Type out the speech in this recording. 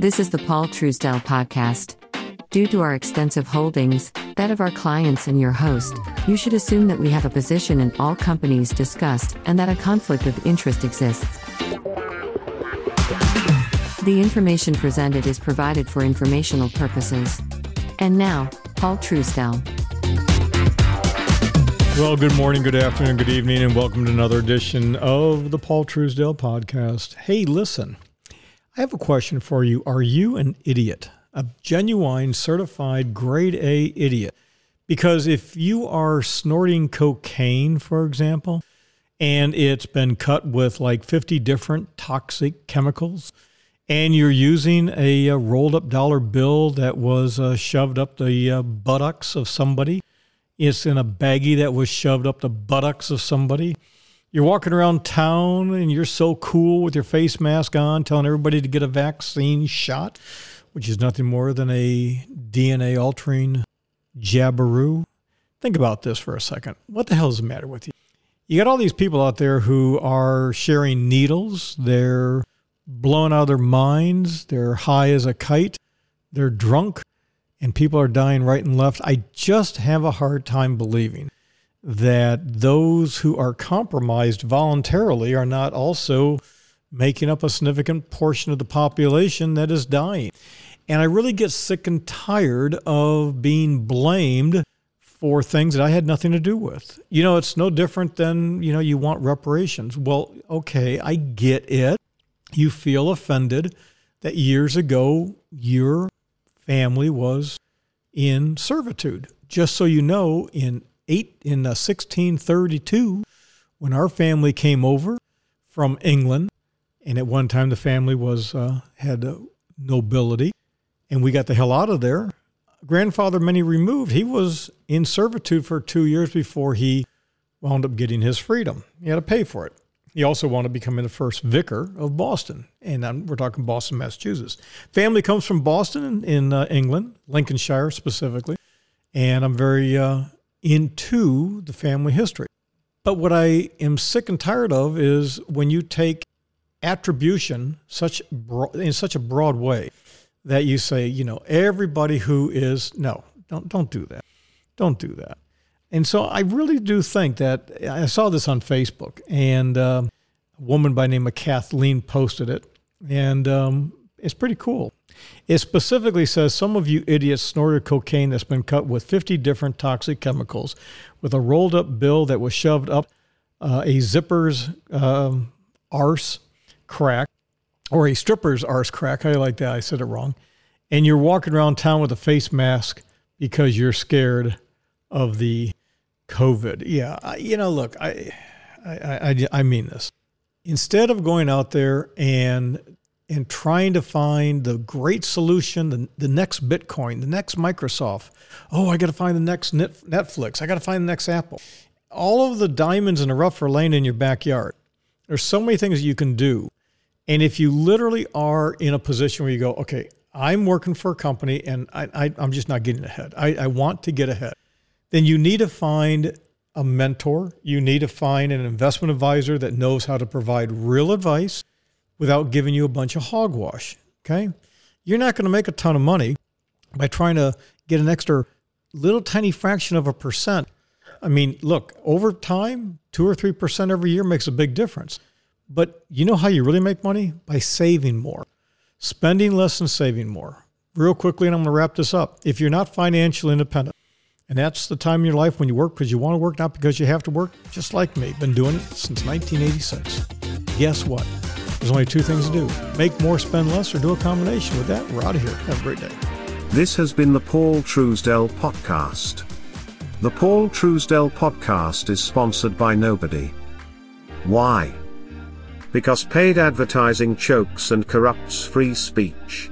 This is the Paul Truesdell podcast. Due to our extensive holdings, that of our clients and your host, you should assume that we have a position in all companies discussed and that a conflict of interest exists. The information presented is provided for informational purposes. And now, Paul Truesdell. Well, good morning, good afternoon, good evening, and welcome to another edition of the Paul Truesdell podcast. Hey, listen, I have a question for you. Are you an idiot? A genuine, certified, grade A idiot? Because if you are snorting cocaine, for example, and it's been cut with like 50 different toxic chemicals, and you're using a, a rolled up dollar bill that was uh, shoved up the uh, buttocks of somebody, it's in a baggie that was shoved up the buttocks of somebody. You're walking around town and you're so cool with your face mask on, telling everybody to get a vaccine shot, which is nothing more than a DNA altering jabberoo. Think about this for a second. What the hell is the matter with you? You got all these people out there who are sharing needles. They're blown out of their minds. They're high as a kite. They're drunk and people are dying right and left. I just have a hard time believing that those who are compromised voluntarily are not also making up a significant portion of the population that is dying. And I really get sick and tired of being blamed for things that I had nothing to do with. You know, it's no different than, you know, you want reparations. Well, okay, I get it. You feel offended that years ago your family was in servitude. Just so you know, in eight in uh, 1632, when our family came over from England, and at one time the family was uh, had uh, nobility, and we got the hell out of there. Grandfather many removed, he was in servitude for two years before he wound up getting his freedom. He had to pay for it. He also wanted to become the first vicar of Boston, and I'm, we're talking Boston, Massachusetts. Family comes from Boston in, in uh, England, Lincolnshire specifically, and I'm very uh, into the family history. But what I am sick and tired of is when you take attribution such in such a broad way that you say, you know, everybody who is no, don't don't do that, don't do that. And so I really do think that I saw this on Facebook, and uh, a woman by the name of Kathleen posted it, and um, it's pretty cool. It specifically says some of you idiots snorted cocaine that's been cut with 50 different toxic chemicals with a rolled up bill that was shoved up uh, a zipper's um, arse crack or a stripper's arse crack. You like that? I said it wrong. And you're walking around town with a face mask because you're scared of the COVID. Yeah, I, you know, look, I, I, I, I mean this. Instead of going out there and and trying to find the great solution, the, the next Bitcoin, the next Microsoft. Oh, I got to find the next Netflix. I got to find the next Apple. All of the diamonds in the rough are laying in your backyard. There's so many things you can do. And if you literally are in a position where you go, okay, I'm working for a company and I, am just not getting ahead. I, I want to get ahead then you need to find a mentor. You need to find an investment advisor that knows how to provide real advice without giving you a bunch of hogwash. Okay. You're not going to make a ton of money by trying to get an extra little tiny fraction of a percent. I mean, look, over time, two or 3% every year makes a big difference. But you know how you really make money? By saving more, spending less and saving more. Real quickly, and I'm going to wrap this up. If you're not financially independent, and that's the time in your life when you work because you want to work, not because you have to work, just like me. Been doing it since 1986. Guess what? There's only two things to do make more, spend less, or do a combination. With that, we're out of here. Have a great day. This has been the Paul Truesdell Podcast. The Paul Truesdell Podcast is sponsored by nobody. Why? Because paid advertising chokes and corrupts free speech.